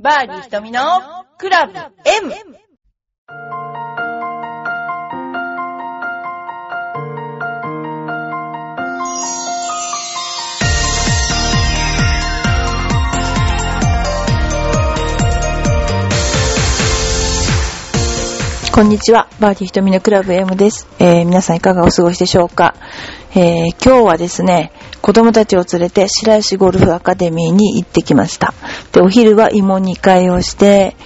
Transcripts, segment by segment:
バーディー瞳のクラブ M! こんにちは。バーディー瞳のクラブ M です。えー皆さんいかがお過ごしでしょうか、えー今日はですね、子供たちを連れて白石ゴルフアカデミーに行ってきました。で、お昼は芋煮会をして、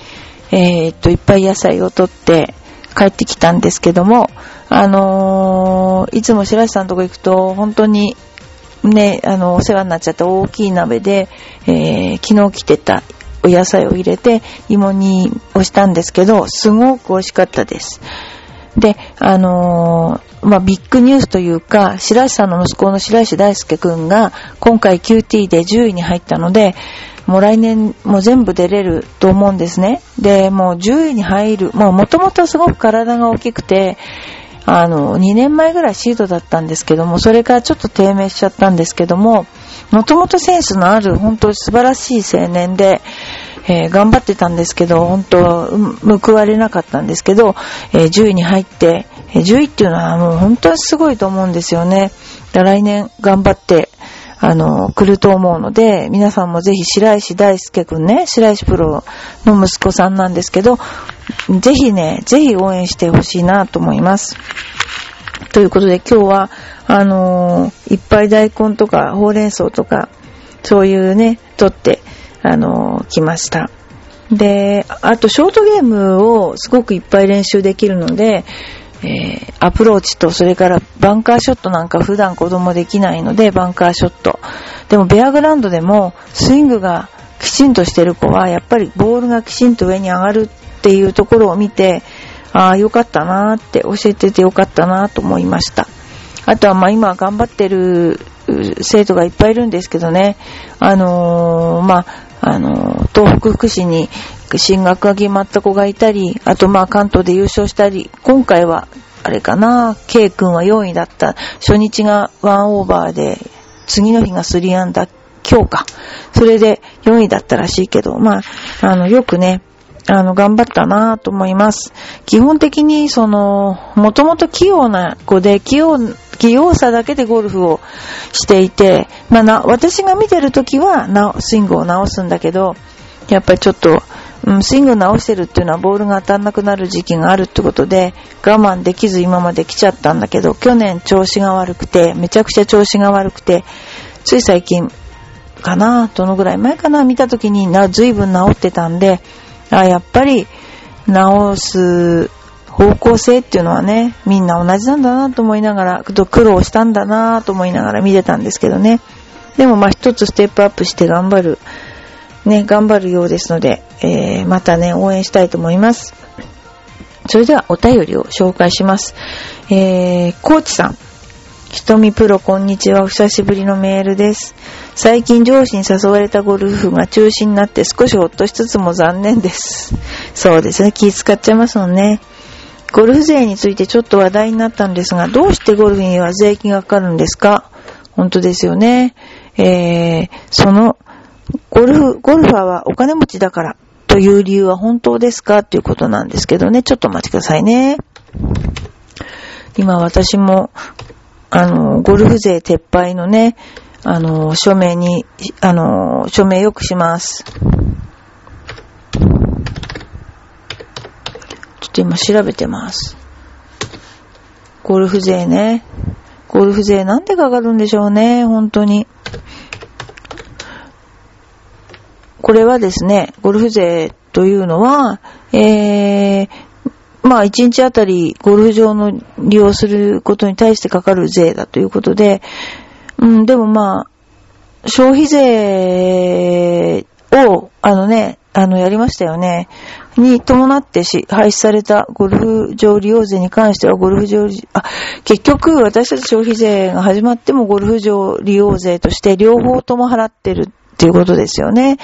えーっと、いっぱい野菜を取って帰ってきたんですけども、あのーいつも白石さんのとこ行くと、本当にね、あの、お世話になっちゃった大きい鍋で、えー昨日来てたお野菜を入れて芋煮をしたんですけど、すごく美味しかったです。で、あのーまあ、ビッグニュースというか、白石さんの息子の白石大輔くんが、今回 QT で10位に入ったので、もう来年も全部出れると思うんですね。で、もう10位に入る、もう元々すごく体が大きくて、あの、2年前ぐらいシードだったんですけども、それからちょっと低迷しちゃったんですけども、もともとセンスのある、本当素晴らしい青年で、えー頑張ってたんですけど、本当、うん報われなかったんですけど、えー10位に入って、10位っていうのはもう本当にすごいと思うんですよね。来年頑張って、あの、来ると思うので、皆さんもぜひ白石大輔くんね、白石プロの息子さんなんですけど、ぜひね、ぜひ応援してほしいなと思います。ということで今日は、あのーいっぱい大根とかほうれん草とか、そういうね、取って、あのー来ました。で、あとショートゲームをすごくいっぱい練習できるので、えーアプローチとそれからバンカーショットなんか普段子供できないのでバンカーショット。でもベアグラウンドでもスイングがきちんとしてる子はやっぱりボールがきちんと上に上がるっていうところを見て、ああ、よかったなーって教えててよかったなと思いました。あとはまあ今頑張ってる生徒がいっぱいいるんですけどね、あのーまあ、あの東北福祉に進学が決まった子がいたり、あとまあ関東で優勝したり、今回はあれかな、K 君は4位だった。初日が1オーバーで、次の日が3アンダー、今日か。それで4位だったらしいけど、まあ、あの、よくね、あの、頑張ったなと思います。基本的に、その、もともと器用な子で、器用、器用さだけでゴルフをしていて、まあな、私が見てるときはな、スイングを直すんだけど、やっぱりちょっと、うん、スイング直してるっていうのはボールが当たんなくなる時期があるってことで、我慢できず今まで来ちゃったんだけど、去年調子が悪くて、めちゃくちゃ調子が悪くて、つい最近かな、どのぐらい前かな、見たときにな、ずいぶん治ってたんで、あ、やっぱり直す方向性っていうのはね、みんな同じなんだなと思いながら、苦労したんだなと思いながら見てたんですけどね。でもまあ一つステップアップして頑張る、ね、頑張るようですので、えー、またね、応援したいと思います。それではお便りを紹介します。えー、コーチさん。ひとみプロこんにちは。お久しぶりのメールです。最近上司に誘われたゴルフが中止になって少しほっとしつつも残念です。そうですね。気使っちゃいますもんね。ゴルフ税についてちょっと話題になったんですが、どうしてゴルフには税金がかかるんですか？本当ですよね。えー、その、ゴルフ、ゴルファーはお金持ちだからという理由は本当ですか？ということなんですけどね。ちょっとお待ちくださいね。今私も、あの、ゴルフ税撤廃のね、あの、署名に、あの、署名よくします。ちょっと今調べてます。ゴルフ税ね。ゴルフ税なんでかかるんでしょうね、本当に。これはですね、ゴルフ税というのは、えー、まあ、1日あたりゴルフ場の利用することに対してかかる税だということで、うん、でもまあ、消費税を、あのね、あの、やりましたよね。に伴ってし、廃止されたゴルフ場利用税に関しては、ゴルフ場、あ、結局、私たち消費税が始まってもゴルフ場利用税として両方とも払ってるっていうことですよね。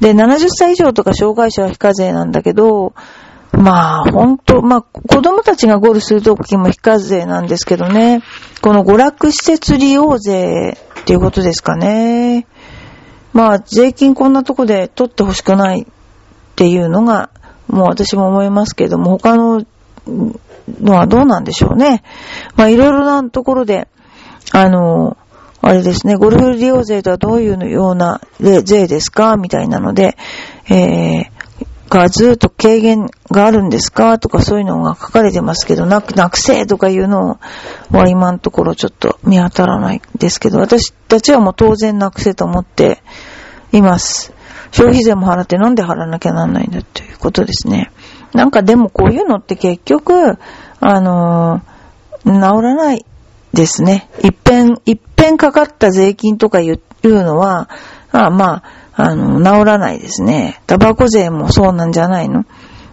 で、70歳以上とか障害者は非課税なんだけど、まあ、ほんと、まあ、子供たちがゴールするときも非課税なんですけどね。この娯楽施設利用税っていうことですかね。まあ、税金こんなとこで取ってほしくないっていうのが、もう私も思いますけども、他ののはどうなんでしょうね。まあいろいろなところで、あの、あれですね、ゴルフ利用税とはどういうような税ですか？みたいなので、えー、がずっと軽減があるんですか？とかそういうのが書かれてますけど、なく、なくせとかいうのは今のところちょっと見当たらないですけど、私たちはもう当然なくせと思っています。消費税も払ってなんで払わなきゃなんないんだということですね。なんかでもこういうのって結局、あのー、治らないですね。一遍、一遍かかった税金とかいうのは、あまあ、あの、治らないですね。タバコ税もそうなんじゃないの？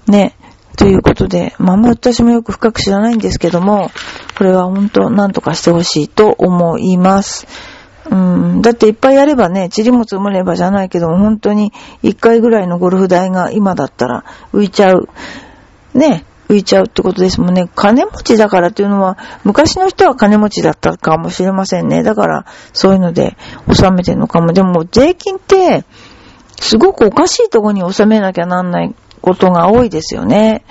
ね。ということで、まあ、私もよく深く知らないんですけども、これは本当何とかしてほしいと思います。うん、だっていっぱいやればね、塵も積もればじゃないけど、本当に一回ぐらいのゴルフ代が今だったら浮いちゃう。ね、浮いちゃうってことですもんね。金持ちだからっていうのは、昔の人は金持ちだったかもしれませんね。だから、そういうので納めてるのかも。でも、税金って、すごくおかしいとこに納めなきゃなんないことが多いですよね。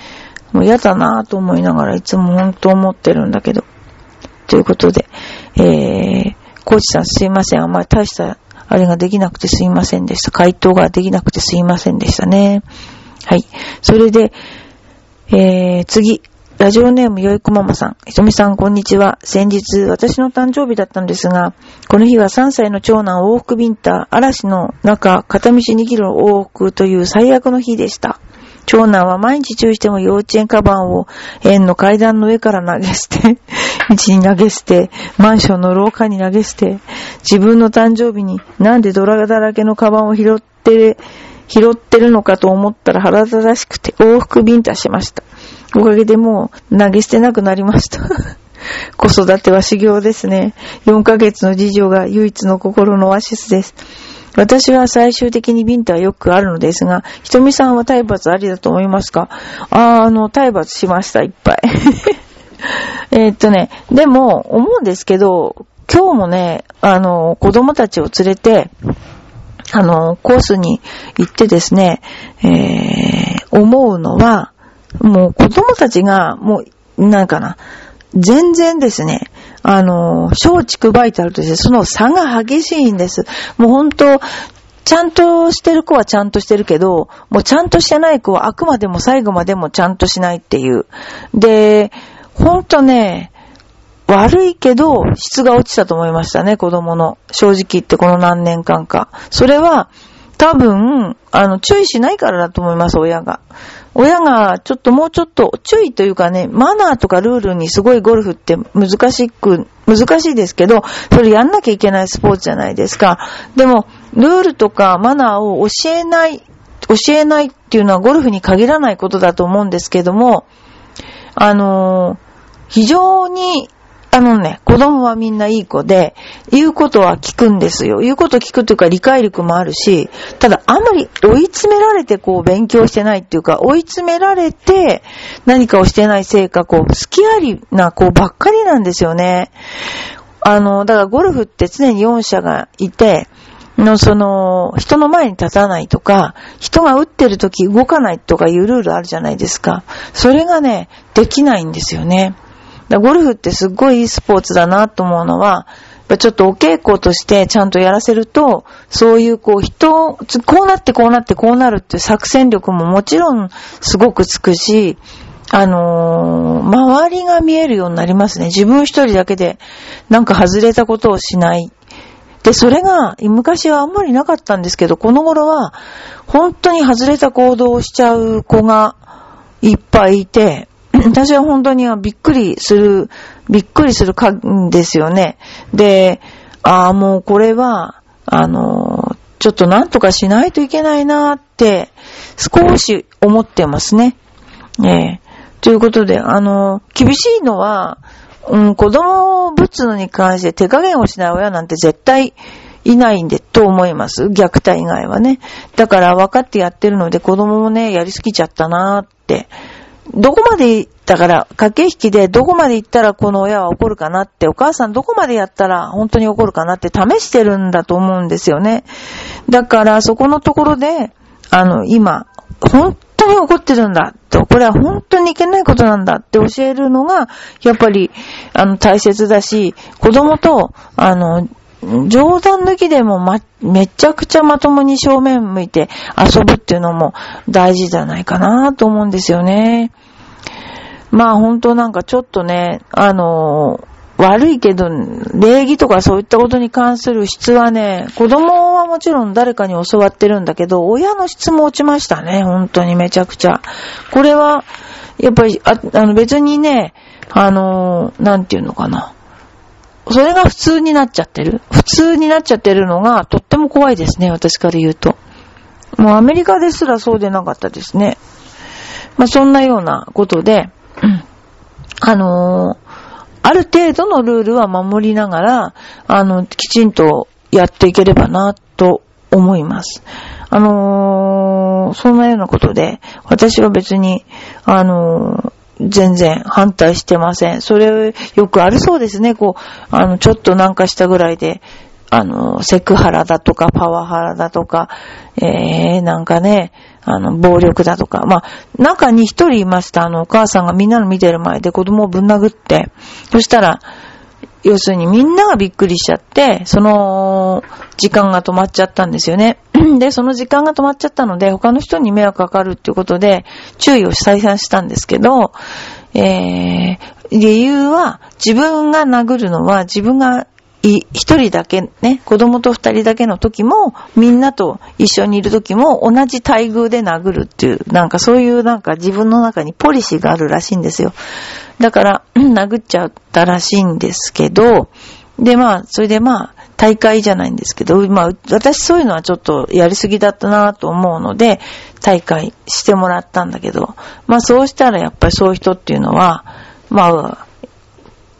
もう嫌だなぁと思いながらいつも本当思ってるんだけど。ということで、えー、コーチさんすいません。あんまり大したあれができなくてすいませんでした。回答ができなくてすいませんでしたね。はい。それで、えー、次。ラジオネームよいこママさん。ひとみさん、こんにちは。先日、私の誕生日だったんですが、この日は3歳の長男往復ビンタ、嵐の中、片道2キロ往復という最悪の日でした。長男は毎日注意しても幼稚園カバンを園の階段の上から投げ捨て、道に投げ捨て、マンションの廊下に投げ捨て、自分の誕生日になんでドラだらけのカバンを拾って、拾ってるのかと思ったら腹立たしくて往復ビンタしました。おかげでもう投げ捨てなくなりました。子育ては修行ですね。4ヶ月の次女が唯一の心のオアシスです。私は最終的にビンタはよくあるのですが、ひとみさんは体罰ありだと思いますか？あーあの、体罰しました、いっぱい。えっとね、でも、思うんですけど、今日もね、あの、子供たちを連れて、あの、コースに行ってですね、えー、思うのは、もう子供たちが、もう、なんかな、全然ですね、あの、小畜バイタルとしてその差が激しいんです。もう本当、ちゃんとしてる子はちゃんとしてるけど、もうちゃんとしてない子はあくまでも最後までもちゃんとしないっていう。で、ほんとね、悪いけど、質が落ちたと思いましたね、子供の。正直言ってこの何年間か。それは、多分、あの、注意しないからだと思います、親が。親が、ちょっともうちょっと、注意というかね、マナーとかルールにすごいゴルフって難しく、難しいですけど、それやんなきゃいけないスポーツじゃないですか。でも、ルールとかマナーを教えない、教えないっていうのはゴルフに限らないことだと思うんですけども、あのー、非常にあのね、子供はみんないい子で、言うことは聞くんですよ。言うこと聞くというか理解力もあるし、ただあんまり追い詰められてこう勉強してないっていうか、追い詰められて何かをしてないせいか、こう、好きありな子ばっかりなんですよね。あの、だからゴルフって常に4社がいて、の、その、人の前に立たないとか、人が打ってる時動かないとかいうルールあるじゃないですか。それがね、できないんですよね。ゴルフってすっごいいいスポーツだなと思うのは、ちょっとお稽古としてちゃんとやらせると、そういうこう人、こうなってこうなってこうなるっていう作戦力ももちろんすごくつくし、あのー、周りが見えるようになりますね。自分一人だけでなんか外れたことをしない。で、それが昔はあんまりなかったんですけど、この頃は本当に外れた行動をしちゃう子がいっぱいいて、私は本当にびっくりする、びっくりするかんですよね。で、ああ、もうこれは、あの、ちょっとなんとかしないといけないなって、少し思ってますね。ええということで、あの、厳しいのは、うん、子供をぶつのに関して手加減をしない親なんて絶対いないんで、と思います。虐待以外はね。だから分かってやってるので子供もね、やりすぎちゃったなーってどこまで、だから、駆け引きでどこまで行ったらこの親は怒るかなって、お母さんどこまでやったら本当に怒るかなって試してるんだと思うんですよね。だから、そこのところで、あの、今、本当に怒ってるんだと、これは本当にいけないことなんだって教えるのが、やっぱり、あの、大切だし、子供と、あの、冗談抜きでもま、めちゃくちゃまともに正面向いて遊ぶっていうのも大事じゃないかなと思うんですよね。まあ本当なんかちょっとね、あの悪いけど、礼儀とかそういったことに関する質はね、子供はもちろん誰かに教わってるんだけど、親の質も落ちましたね、本当にめちゃくちゃ。これは、やっぱり、ああの別にね、あのなんていうのかな。それが普通になっちゃってる。普通になっちゃってるのがとっても怖いですね、私から言うと。もうアメリカですらそうでなかったですね。まあそんなようなことで、あのーある程度のルールは守りながら、あの、きちんとやっていければな、と思います。あのー、そんなようなことで、私は別に、あのー、全然反対してません。それ、よくあるそうですね。こう、あの、ちょっとなんかしたぐらいで、あの、セクハラだとか、パワハラだとか、えー、なんかね、あの、暴力だとか。まあ、中に一人いました。あの、お母さんがみんなの見てる前で子供をぶん殴って、そしたら、要するにみんながびっくりしちゃって、その、時間が止まっちゃったんですよね。で、その時間が止まっちゃったので、他の人に迷惑かかるっていうことで、注意を再三したんですけど、えー、理由は、自分が殴るのは自分が一人だけね、子供と二人だけの時も、みんなと一緒にいる時も同じ待遇で殴るっていう、なんかそういうなんか自分の中にポリシーがあるらしいんですよ。だから、殴っちゃったらしいんですけど、でまあ、それでまあ、大会じゃないんですけど、まあ、私そういうのはちょっとやりすぎだったなと思うので、大会してもらったんだけど、まあそうしたらやっぱりそういう人っていうのは、まあ、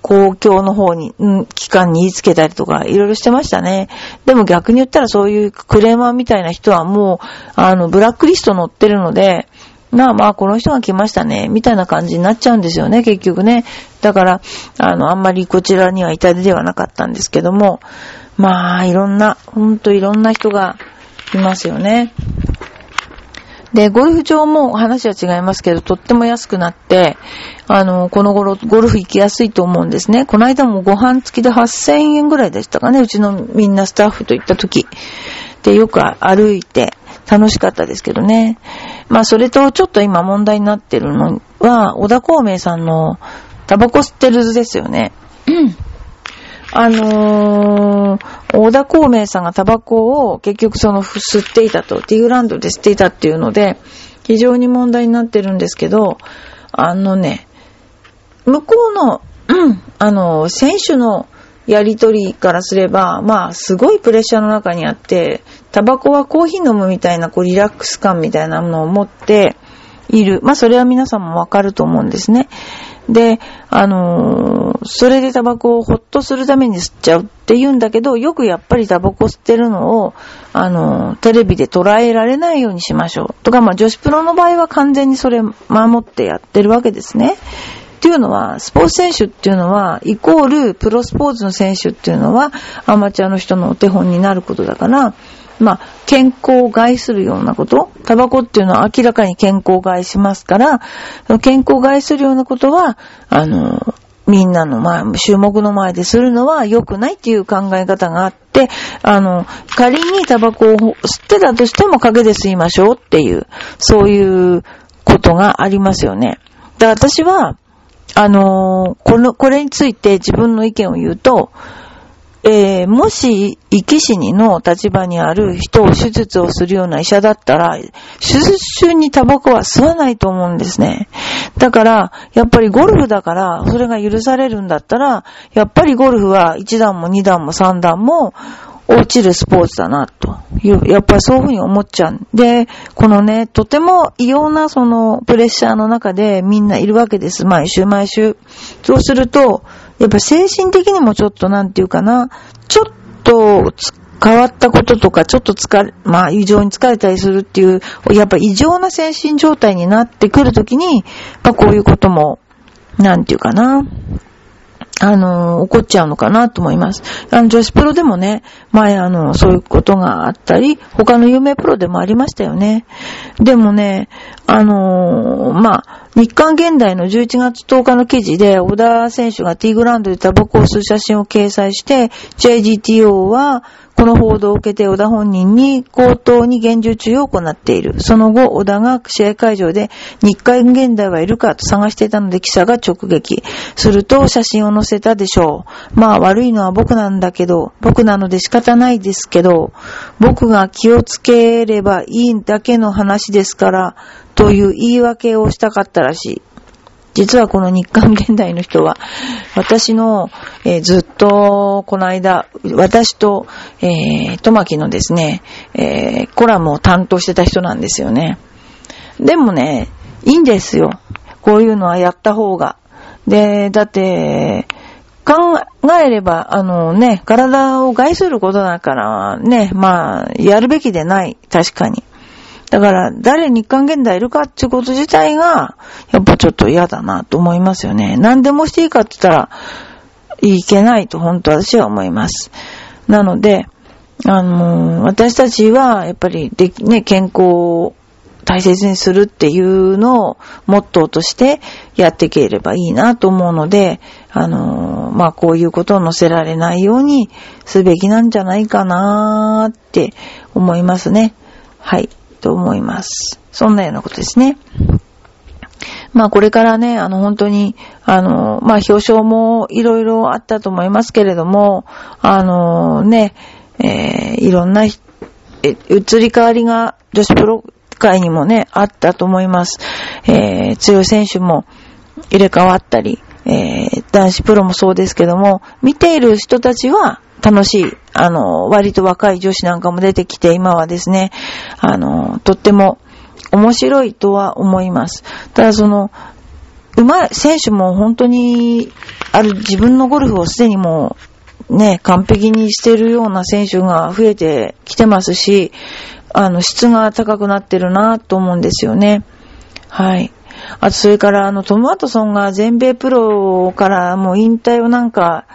公共の方に、うん、機関に言いつけたりとか、いろいろしてましたね。でも逆に言ったらそういうクレーマーみたいな人はもう、あの、ブラックリスト載ってるので、まあまあ、この人が来ましたね、みたいな感じになっちゃうんですよね、結局ね。だから、あの、あんまりこちらには至りではなかったんですけども、まあ、いろんな、ほんといろんな人がいますよね。で、ゴルフ場も話は違いますけど、とっても安くなって、あの、この頃、ゴルフ行きやすいと思うんですね。この間もご飯付きで8000円ぐらいでしたかね、うちのみんなスタッフと行った時。で、よく歩いて楽しかったですけどね。まあ、それとちょっと今問題になってるのは、小田孔明さんのタバコ吸ってる図ですよね。うん。あのー、小田孔明さんがタバコを結局その吸っていたと、ティーグランドで吸っていたっていうので、非常に問題になってるんですけど、あのね、向こうの、うん、あの、選手のやりとりからすれば、まあ、すごいプレッシャーの中にあって、タバコはコーヒー飲むみたいな、こう、リラックス感みたいなものを持っている。まあ、それは皆さんもわかると思うんですね。で、あのー、それでタバコをほっとするために吸っちゃうって言うんだけど、よくやっぱりタバコ吸ってるのを、あのー、テレビで捉えられないようにしましょう。とか、まあ、女子プロの場合は完全にそれ守ってやってるわけですね。っていうのは、スポーツ選手っていうのは、イコールプロスポーツの選手っていうのは、アマチュアの人のお手本になることだから、まあ、健康を害するようなこと、タバコっていうのは明らかに健康を害しますから、健康を害するようなことは、あの、みんなの前、注目の前でするのは良くないっていう考え方があって、あの、仮にタバコを吸ってたとしても陰で吸いましょうっていう、そういうことがありますよね。で、私は、あのこの、これについて自分の意見を言うと、えー、もし、生き死にの立場にある人を手術をするような医者だったら、手術中にタバコは吸わないと思うんですね。だから、やっぱりゴルフだから、それが許されるんだったら、やっぱりゴルフは1段も2段も3段も落ちるスポーツだな、という、やっぱりそういうふうに思っちゃう。で、このね、とても異様なそのプレッシャーの中でみんないるわけです。毎週毎週。そうすると、やっぱ精神的にもちょっとなんていうかな、ちょっと変わったこととか、ちょっと疲れ、まあ異常に疲れたりするっていう、やっぱ異常な精神状態になってくるときに、まあこういうことも、なんていうかな、あの、怒っちゃうのかなと思います。あの、女子プロでもね、前あの、そういうことがあったり、他の有名プロでもありましたよね。でもね、あのまあ、日刊現代の11月10日の記事で、小田選手が T グラウンドでタバコを吸う写真を掲載して、JGTO は、この報道を受けて小田本人に口頭に厳重注意を行っている。その後、小田が試合会場で日刊現代はいるかと探していたので記者が直撃。すると写真を載せたでしょう。まあ悪いのは僕なんだけど、僕なので仕方ないですけど、僕が気をつければいいだけの話ですから、という言い訳をしたかったらしい。実はこの日刊現代の人は、私の、えー、ずっと、この間、私と、えー、トマキのですね、えー、コラムを担当してた人なんですよね。でもね、いいんですよ。こういうのはやった方が。で、だって、考えれば、あのね、体を害することだからね、まあ、やるべきでない。確かに。だから、誰日韓現代いるかってこと自体が、やっぱちょっと嫌だなと思いますよね。何でもしていいかって言ったら、いけないと本当私は思います。なので、あの、私たちは、やっぱり、で、ね、健康を大切にするっていうのをモットーとしてやっていければいいなと思うので、あの、まあ、こういうことを載せられないようにすべきなんじゃないかなって思いますね。はい。と思います。そんなようなことですね。まあこれからね、あの本当に、あの、まあ表彰もいろいろあったと思いますけれども、あのね、えー、いろんな、え、移り変わりが女子プロ界にもね、あったと思います。えー、強い選手も入れ替わったり、えー、男子プロもそうですけども、見ている人たちは、楽しい、あの、割と若い女子なんかも出てきて、今はですね、あの、とっても面白いとは思います。ただその、うまい、選手も本当に、ある自分のゴルフをすでにもう、ね、完璧にしてるような選手が増えてきてますし、あの、質が高くなってるなと思うんですよね。はい。あと、それから、あの、トム・ワトソンが全米プロからもう引退をなんか、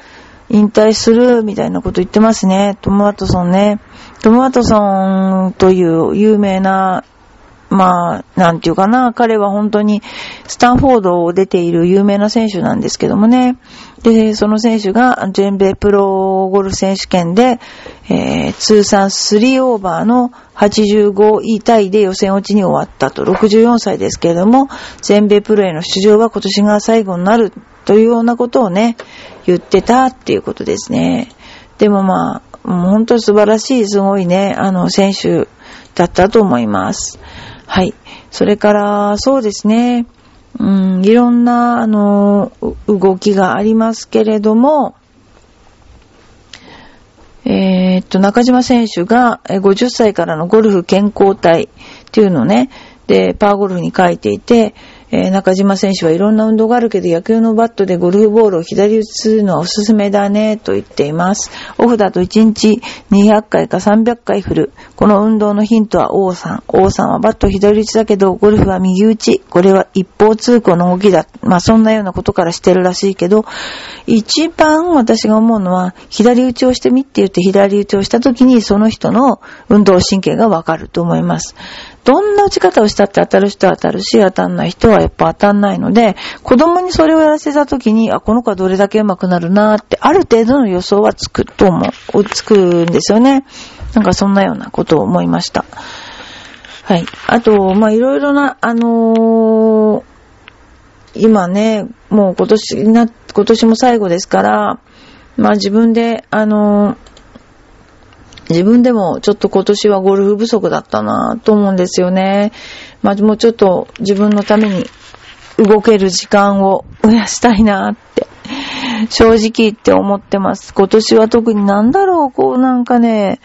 引退するみたいなこと言ってますね。トム・ワトソンね。トム・ワトソンという有名な、まあ、なんていうかな、彼は本当にスタンフォードを出ている有名な選手なんですけどもね。で、その選手が全米プロゴルフ選手権で、えー、通算3オーバーの85位タイで予選落ちに終わったと。64歳ですけれども、全米プロへの出場は今年が最後になるというようなことをね、言ってたっていうことですね。でもまあ、本当に素晴らしい、すごいね、あの、選手だったと思います。はい。それから、そうですね、うん、いろんな、あの、動きがありますけれども、えー、っと、中島選手が50歳からのゴルフ健康体っていうのをね、で、パーゴルフに書いていて、えー、中島選手はいろんな運動があるけど野球のバットでゴルフボールを左打ちするのはおすすめだねと言っています。オフだと1日200回か300回振る。この運動のヒントは王さん。王さんはバット左打ちだけどゴルフは右打ち。これは一方通行の動きだ。まあそんなようなことからしてるらしいけど、一番私が思うのは左打ちをしてみって言って左打ちをした時にその人の運動神経がわかると思います。どんな打ち方をしたって当たる人は当たるし、当たんない人はやっぱ当たんないので、子供にそれをやらせた時に、あ、この子はどれだけ上手くなるなーって、ある程度の予想はつくと思う、つくんですよね。なんかそんなようなことを思いました。はい。あと、ま、いろいろな、あのー、今ね、もう今年な、今年も最後ですから、まあ自分で、あのー自分でもちょっと今年はゴルフ不足だったなと思うんですよね。まあ、もうちょっと自分のために動ける時間を増やしたいなって正直言って思ってます。今年は特になんだろう、こうなんかね、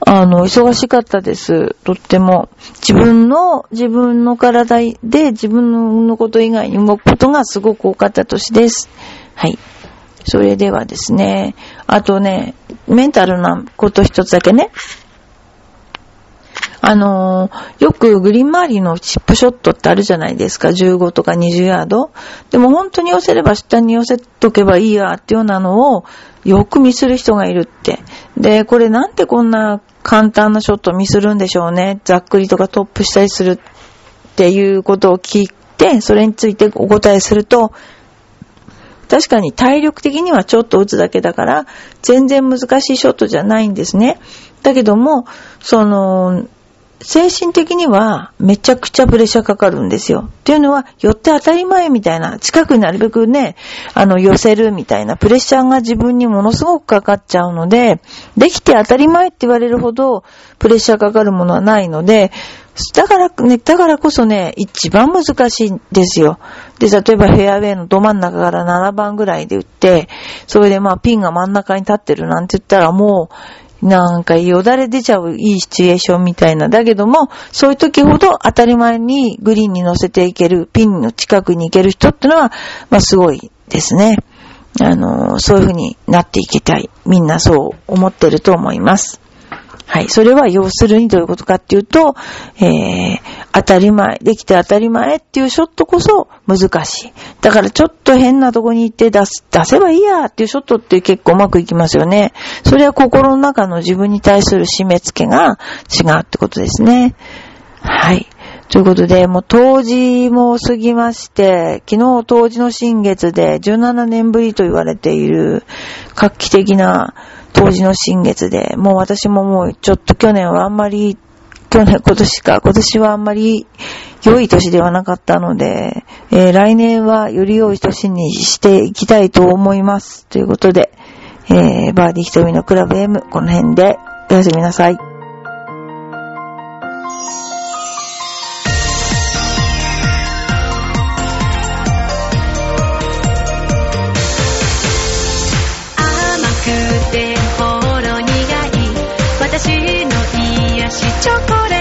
あの、忙しかったです。とっても。自分の、自分の体で自分のこと以外に動くことがすごく多かった年です。はい。それではですね、あとね、メンタルなこと一つだけね。あのー、よくグリーン周りのチップショットってあるじゃないですか。15とか20ヤード。でも本当に寄せれば下に寄せとけばいいやっていうようなのをよく見する人がいるって。で、これなんでこんな簡単なショットを見するんでしょうね。ざっくりとかトップしたりするっていうことを聞いて、それについてお答えすると、確かに体力的にはちょっと打つだけだから、全然難しいショットじゃないんですね。だけども、その、精神的にはめちゃくちゃプレッシャーかかるんですよ。っていうのは、寄って当たり前みたいな、近くになるべくね、あの、寄せるみたいなプレッシャーが自分にものすごくかかっちゃうので、できて当たり前って言われるほどプレッシャーかかるものはないので、だからね、だからこそね、一番難しいんですよ。で、例えばフェアウェイのど真ん中から7番ぐらいで打って、それでまあピンが真ん中に立ってるなんて言ったらもう、なんかよだれ出ちゃういいシチュエーションみたいな。だけども、そういう時ほど当たり前にグリーンに乗せていける、ピンの近くに行ける人ってのは、まあすごいですね。あの、そういう風になっていきたい。みんなそう思ってると思います。はい。それは要するにどういうことかっていうと、えー、当たり前、できて当たり前っていうショットこそ難しい。だからちょっと変なとこに行って出す、出せばいいやっていうショットって結構うまくいきますよね。それは心の中の自分に対する締め付けが違うってことですね。はい。ということで、もう当時も過ぎまして、昨日当時の新月で17年ぶりと言われている画期的な当時の新月で、もう私ももうちょっと去年はあんまり、去年、今年か、今年はあんまり良い年ではなかったので、えー、来年はより良い年にしていきたいと思います。ということで、えー、バーディー瞳のクラブ M、この辺でおやすみなさい。私の癒しチョコレート